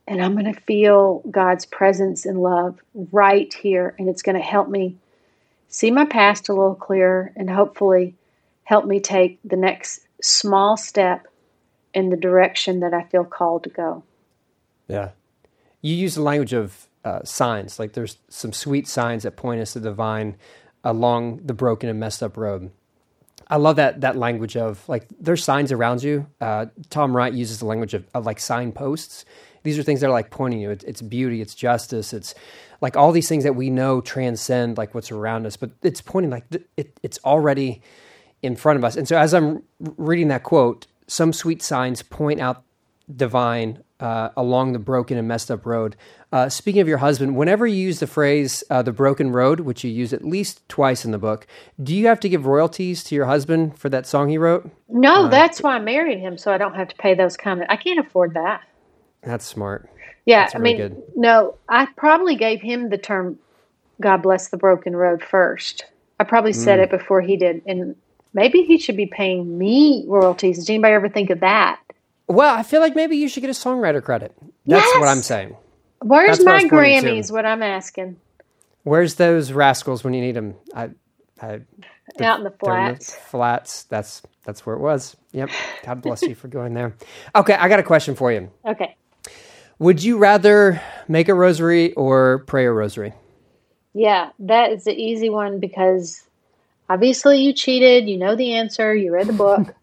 and I'm going to feel God's presence and love right here. And it's going to help me see my past a little clearer and hopefully help me take the next small step in the direction that I feel called to go. Yeah. You use the language of uh, signs, like there's some sweet signs that point us to the vine along the broken and messed up road. I love that that language of like there's signs around you. Uh, Tom Wright uses the language of, of like signposts these are things that are like pointing you. It's, it's beauty, it's justice, it's like all these things that we know transcend like what's around us, but it's pointing like th- it, it's already in front of us. And so as I'm reading that quote, some sweet signs point out divine uh, along the broken and messed up road. Uh, speaking of your husband, whenever you use the phrase uh, the broken road, which you use at least twice in the book, do you have to give royalties to your husband for that song he wrote? No, uh, that's why I married him, so I don't have to pay those kind of. I can't afford that. That's smart. Yeah, That's I mean, good. no, I probably gave him the term "God bless the broken road" first. I probably said mm. it before he did, and maybe he should be paying me royalties. Did anybody ever think of that? Well, I feel like maybe you should get a songwriter credit. That's yes! what I'm saying. Where's That's my what Grammys? What I'm asking. Where's those rascals when you need them? I, I the, out in the flats. The flats. That's that's where it was. Yep. God bless you for going there. Okay, I got a question for you. Okay. Would you rather make a rosary or pray a rosary? Yeah, that is the easy one because Obviously, you cheated. You know the answer. You read the book. [LAUGHS]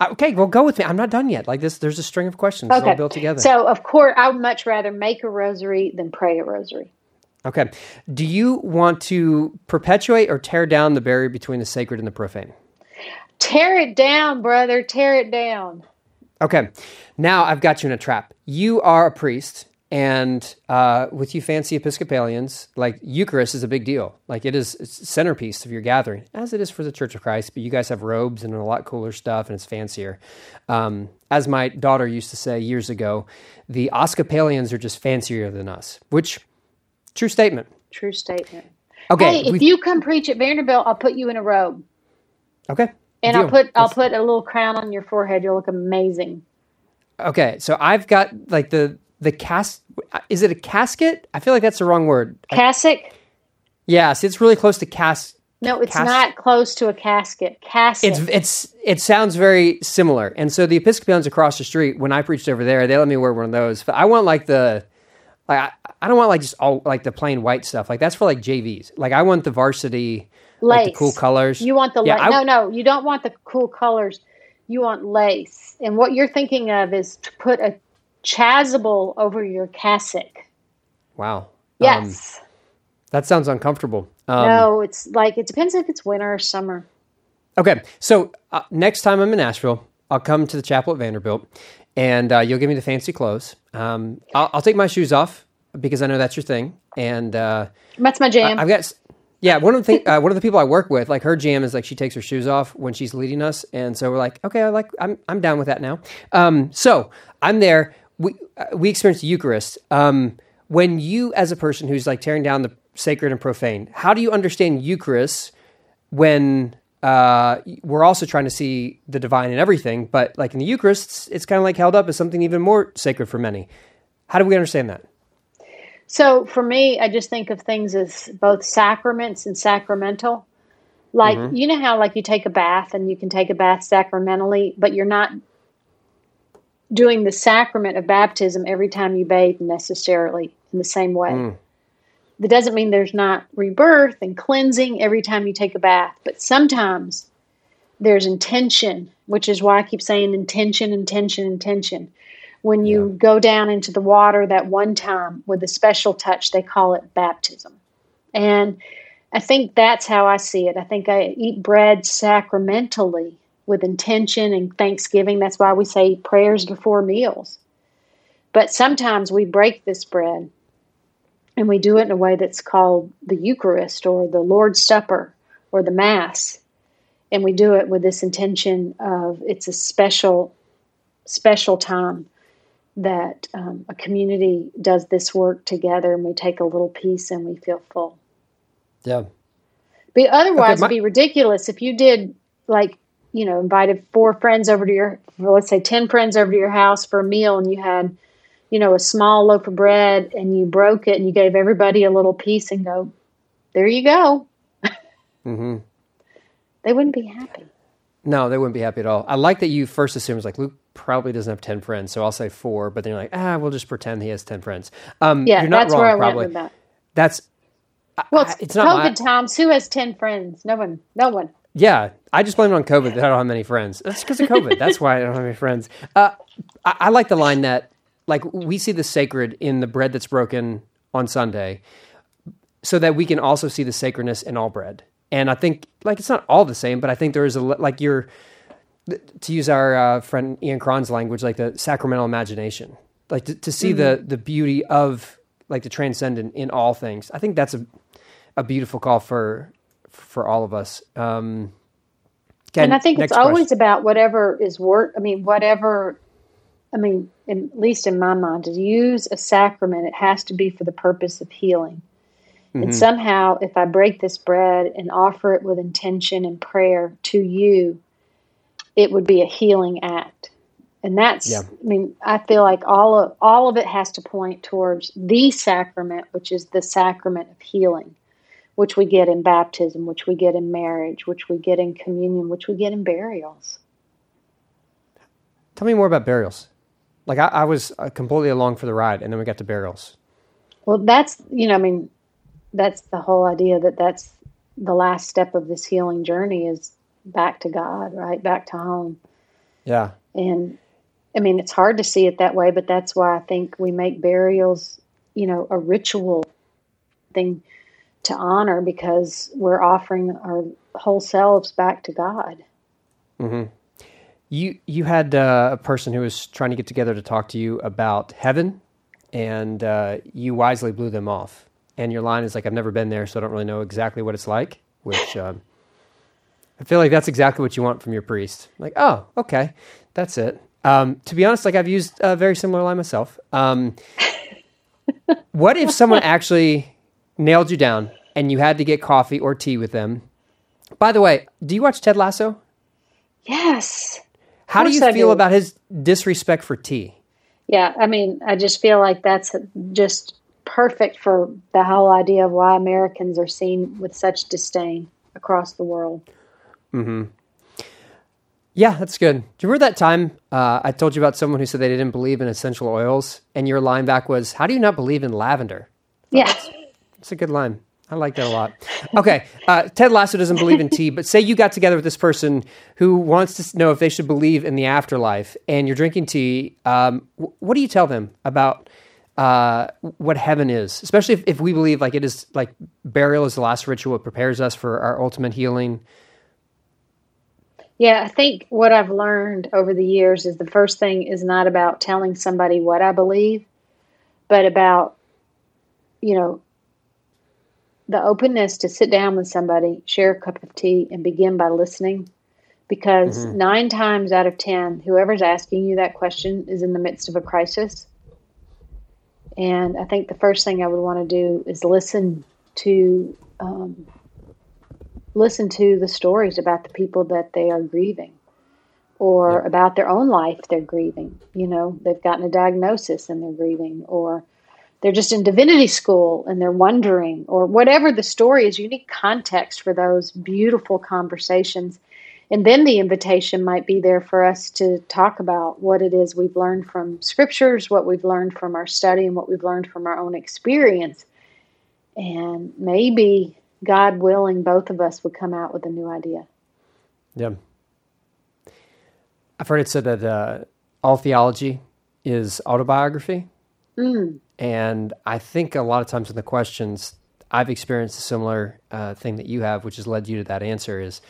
Okay, well, go with me. I'm not done yet. Like this, there's a string of questions all built together. So, of course, I would much rather make a rosary than pray a rosary. okay. Do you want to perpetuate or tear down the barrier between the sacred and the profane? Tear it down, brother. Tear it down. Okay. Now I've got you in a trap. You are a priest, and uh, with you fancy Episcopalians, like Eucharist is a big deal. Like it is it's centerpiece of your gathering, as it is for the Church of Christ. But you guys have robes and a lot cooler stuff, and it's fancier. Um, as my daughter used to say years ago, the Episcopalians are just fancier than us. Which true statement. True statement. Okay. Hey, if you come preach at Vanderbilt, I'll put you in a robe, okay. and deal. I'll put I'll put a little crown on your forehead. You'll look amazing. Okay, so I've got like the the cast. Is it a casket? I feel like that's the wrong word. Cassock? See, it's really close to cast. No, it's Cas- not close to a casket. Cassock. It's it's it sounds very similar. And so the Episcopalians across the street, when I preached over there, they let me wear one of those. But I want like the like I, I don't want like just all like the plain white stuff. Like that's for like JVs. Like I want the varsity, like the cool colors. You want the Yeah, lace? I- no, no, you don't want the cool colors. You want lace. And what you're thinking of is to put a chasuble over your cassock. Wow. Um, Yes. that sounds uncomfortable. Um, no, it's like it depends if it's winter or summer. Okay, so uh, next time I'm in Nashville, I'll come to the chapel at Vanderbilt, and uh, you'll give me the fancy clothes. Um, I'll, I'll take my shoes off because I know that's your thing, and uh, That's my jam. I've got. Yeah, one of the thing, uh, one of the people I work with, like her jam is like she takes her shoes off when she's leading us, and so we're like, okay, I like, I'm, I'm down with that now. Um, so I'm there. We uh, we experienced the Eucharist. Um, when you, as a person who's like tearing down the sacred and profane, how do you understand Eucharist when uh, we're also trying to see the divine in everything, but like in the Eucharist, it's, it's kind of like held up as something even more sacred for many. How do we understand that? So for me, I just think of things as both sacraments and sacramental. Like Mm-hmm. you know how like you take a bath and you can take a bath sacramentally, but you're not doing the sacrament of baptism every time you bathe necessarily in the same way. Mm. That doesn't mean there's not rebirth and cleansing every time you take a bath, but sometimes there's intention, which is why I keep saying intention, intention, intention. When you go down into the water that one time with a special touch, they call it baptism. And I think that's how I see it. I think I eat bread sacramentally with intention and thanksgiving. That's why we say prayers before meals. But sometimes we break this bread and we do it in a way that's called the Eucharist or the Lord's Supper or the Mass. And we do it with this intention of it's a special, special time that um, a community does this work together and we take a little piece and we feel full. Yeah. But otherwise, my- it'd be ridiculous if you did like you know invited four friends over to your, let's say ten friends over to your house for a meal, and you had you know a small loaf of bread and you broke it and you gave everybody a little piece and go, there you go. mm-hmm. They wouldn't be happy. No, they wouldn't be happy at all. I like that you first assume it's like Luke probably doesn't have ten friends, so I'll say four. But then you're like, ah, we'll just pretend he has ten friends. Um, Yeah, you're not that's wrong. where I probably went with that. that's Well, I- it's, it's not COVID my- times. Who has ten friends? No one. No one. Yeah. I just blame it on COVID that I don't have many friends. That's because of COVID. that's why I don't have any friends. Uh, I, I like the line that like we see the sacred in the bread that's broken on Sunday, so that we can also see the sacredness in all bread. And I think like it's not all the same, but I think there is a like you're to use our uh, friend Ian Cron's language, like the sacramental imagination, like to, to see the the beauty of like the transcendent in all things. I think that's a a beautiful call for for all of us. Um, Ken, and I think it's always about whatever is work. I mean, whatever. I mean, in, at least in my mind, to use a sacrament, it has to be for the purpose of healing. Mm-hmm. And somehow, if I break this bread and offer it with intention and prayer to you, it would be a healing act. And that's, Yeah. I mean, I feel like all of all of it has to point towards the sacrament, which is the sacrament of healing, which we get in baptism, which we get in marriage, which we get in communion, which we get in burials. Tell me more about burials. Like I, I was uh, completely along for the ride, and then we got to burials. Well, that's you know, I mean, that's the whole idea that that's the last step of this healing journey is back to God, right? Back to home. Yeah. And I mean, it's hard to see it that way, but that's why I think we make burials, you know, a ritual thing to honor because we're offering our whole selves back to God. Mm-hmm. You you had uh, a person who was trying to get together to talk to you about heaven, and uh, you wisely blew them off. And your line is like, "I've never been there, so I don't really know exactly what it's like." Which um, I feel like that's exactly what you want from your priest. Like, oh, okay, that's it. Um, to be honest, like I've used a very similar line myself. Um, what if someone [LAUGHS] actually nailed you down and you had to get coffee or tea with them? By the way, do you watch Ted Lasso? Yes. How do you I feel do. about his disrespect for tea? Yeah, I mean, I just feel like that's just perfect for the whole idea of why Americans are seen with such disdain across the world. Mm-hmm. Yeah, that's good. Do you remember that time uh, I told you about someone who said they didn't believe in essential oils, and your line back was, "How do you not believe in lavender?" Yeah. It's a good line. I like that a lot. Okay, uh, Ted Lasso doesn't believe in tea, but say you got together with this person who wants to know if they should believe in the afterlife, and you're drinking tea. Um, wh- what do you tell them about uh, what heaven is? Especially if, if we believe like it is like burial is the last ritual, it prepares us for our ultimate healing. Yeah, I think what I've learned over the years is the first thing is not about telling somebody what I believe, but about, you know, the openness to sit down with somebody, share a cup of tea, and begin by listening. Because nine times out of 10, whoever's asking you that question is in the midst of a crisis. And I think the first thing I would want to do is listen to um, listen to the stories about the people that they are grieving or about their own life they're grieving. You know, they've gotten a diagnosis and they're grieving, or they're just in divinity school and they're wondering, or whatever the story is, you need context for those beautiful conversations. And then the invitation might be there for us to talk about what it is we've learned from scriptures, what we've learned from our study, and what we've learned from our own experience. And maybe, God willing, both of us would come out with a new idea. Yeah. I've heard it said that uh, all theology is autobiography. And I think a lot of times in the questions, I've experienced a similar uh, thing that you have, which has led you to that answer is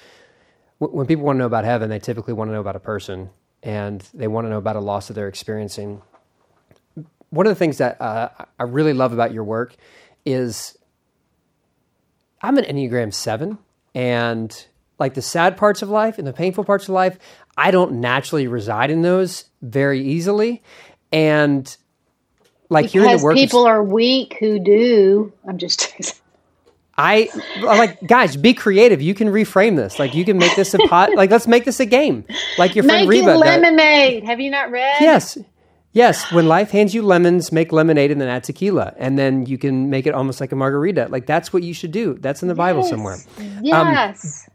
w- when people want to know about heaven, they typically want to know about a person and they want to know about a loss that they're experiencing. One of the things that uh, I really love about your work is I'm an Enneagram 7 and like the sad parts of life and the painful parts of life, I don't naturally reside in those very easily. And like Because the work people are weak who do. I'm just. I I'm like guys, be creative. You can reframe this. Like you can make this a [LAUGHS] pot. Like let's make this a game. Like your friend Make Reba. lemonade. Have you not read? Yes, yes. When life hands you lemons, make lemonade and then add tequila, and then you can make it almost like a margarita. Like that's what you should do. That's in the Bible somewhere. Um, yes.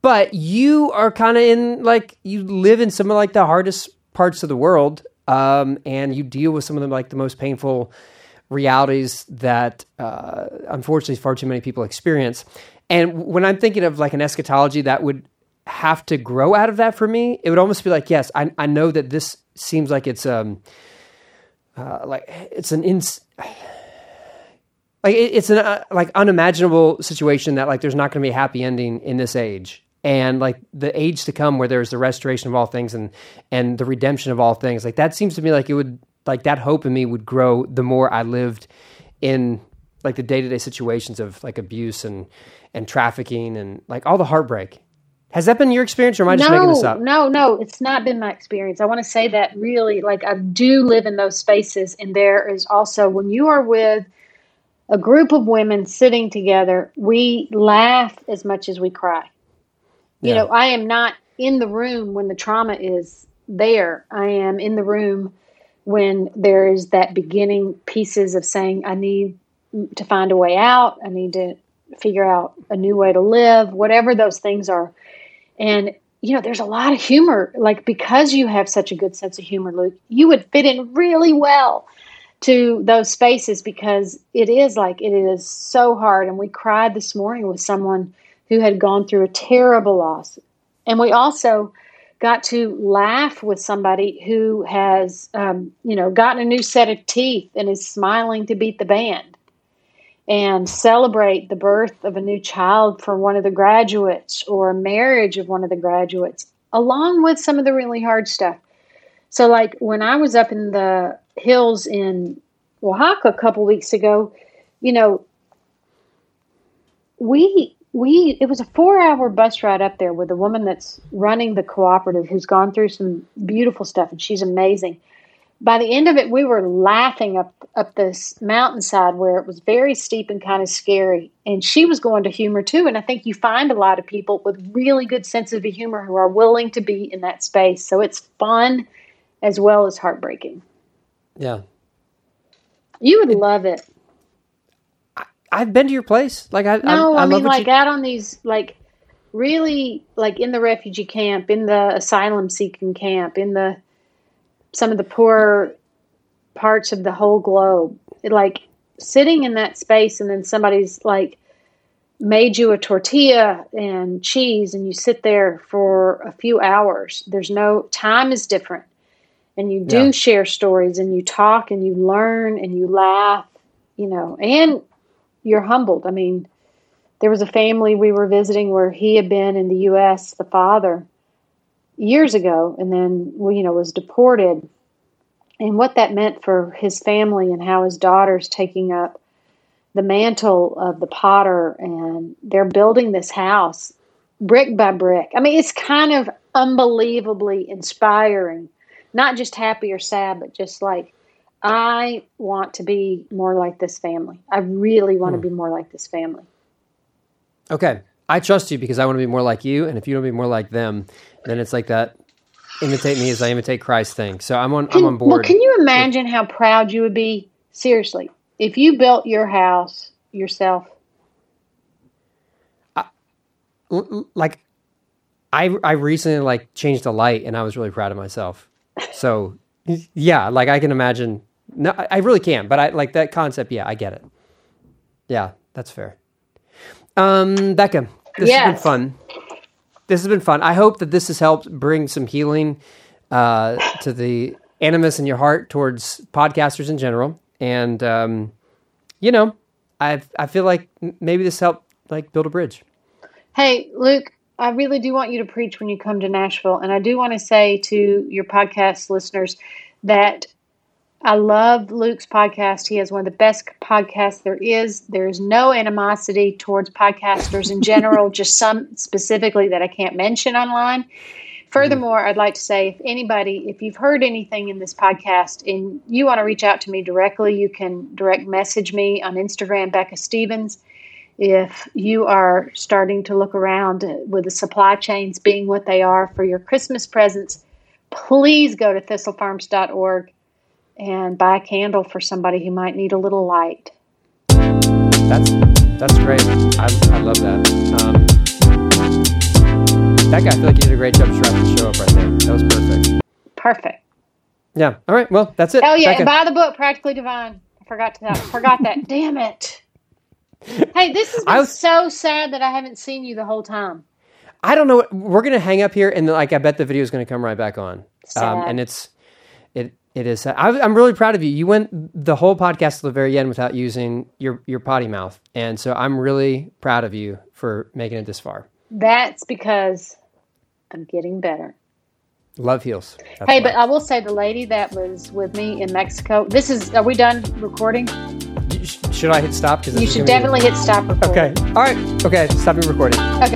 But you are kind of in like you live in some of like the hardest parts of the world, um, and you deal with some of the like the most painful realities that uh, unfortunately far too many people experience. And when I'm thinking of like an eschatology that would have to grow out of that for me, it would almost be like, yes, I, I know that this seems like it's um uh, like it's an ins. Like it, it's an uh, like unimaginable situation that like there's not going to be a happy ending in this age, and like the age to come where there's the restoration of all things and and the redemption of all things. Like that seems to me like it would like that hope in me would grow the more I lived in like the day to day situations of like abuse and and trafficking and like all the heartbreak. Has that been your experience, or am I just making this no, up? no, no. It's not been my experience. I want to say that really, like, I do live in those spaces, and there is also when you are with a group of women sitting together, we laugh as much as we cry. You Yeah. know, I am not in the room when the trauma is there. I am in the room when there is that beginning pieces of saying, I need to find a way out. I need to figure out a new way to live, whatever those things are. And, you know, there's a lot of humor. Like, because you have such a good sense of humor, Luke, you would fit in really well to those spaces because it is like it is so hard. And we cried this morning with someone who had gone through a terrible loss. And we also got to laugh with somebody who has, um, you know, gotten a new set of teeth and is smiling to beat the band and celebrate the birth of a new child for one of the graduates or a marriage of one of the graduates, along with some of the really hard stuff. So, like when I was up in the hills in Oaxaca a couple weeks ago, you know, we we it was a four hour bus ride up there with a woman that's running the cooperative who's gone through some beautiful stuff and she's amazing by the end of it, we were laughing up up this mountainside where it was very steep and kind of scary. And she was going to humor too. And I think you find a lot of people with really good sense of humor who are willing to be in that space. So it's fun as well as heartbreaking. Yeah, you would love it. I, have been to your place. Like I no, I, I, I mean like you... out on these like really like in the refugee camp, in the asylum seeking camp, in the some of the poor parts of the whole globe. It, like sitting in that space and then somebody's like made you a tortilla and cheese and you sit there for a few hours. There's no time is different. And you do yeah. share stories and you talk and you learn and you laugh, you know, and you're humbled. I mean, there was a family we were visiting where he had been in the US, the father, years ago and then you know was deported and what that meant for his family and how his daughter's taking up the mantle of the potter and they're building this house brick by brick. I mean, it's kind of unbelievably inspiring. Not just happy or sad, but just like I want to be more like this family. I really want hmm. to be more like this family. Okay. I trust you because I want to be more like you. And if you don't be more like them, then it's like that imitate me as I imitate Christ thing. So I'm on can, I'm on board. Well, can you imagine how proud you would be? Seriously, if you built your house yourself. I, like I I recently like changed a light and I was really proud of myself. So yeah, like I can imagine no I really can, but I like that concept, yeah, I get it. Yeah, that's fair. Um Becca, this yes. has been fun this has been fun. I hope that this has helped bring some healing uh, to the animus in your heart towards podcasters in general. And um, you know, I I feel like maybe this helped like build a bridge. Hey, Luke, I really do want you to preach when you come to Nashville, and I do want to say to your podcast listeners that I love Luke's podcast. He has one of the best podcasts there is. There's no animosity towards podcasters in general, [LAUGHS] just some specifically that I can't mention online. Furthermore, I'd like to say if anybody, if you've heard anything in this podcast and you want to reach out to me directly, you can direct message me on Instagram, Becca Stevens. If you are starting to look around with the supply chains being what they are for your Christmas presents, please go to thistlefarms.org and buy a candle for somebody who might need a little light. That's that's great. I, I love that. Um, that guy, I feel like you did a great job wrapping the show up right there. That was perfect. Perfect. Yeah. All right. Well, that's it. Oh yeah, and buy the book Practically Divine. I forgot to that. Forgot that. [LAUGHS] Damn it. [LAUGHS] Hey, this been was, so sad that I haven't seen you the whole time. I don't know. We're gonna hang up here, and like I bet the video is gonna come right back on. Um, and it's it is. I, am really proud of you. You went the whole podcast to the very end without using your your potty mouth, and so I'm really proud of you for making it this far. That's because I'm getting better. Love heals. That's hey, why. but I will say the lady that was with me in Mexico. This is. Are we done recording? Should I hit stop? Because you should definitely hit stop recording. Okay. All right. Okay. Stopping recording. Okay.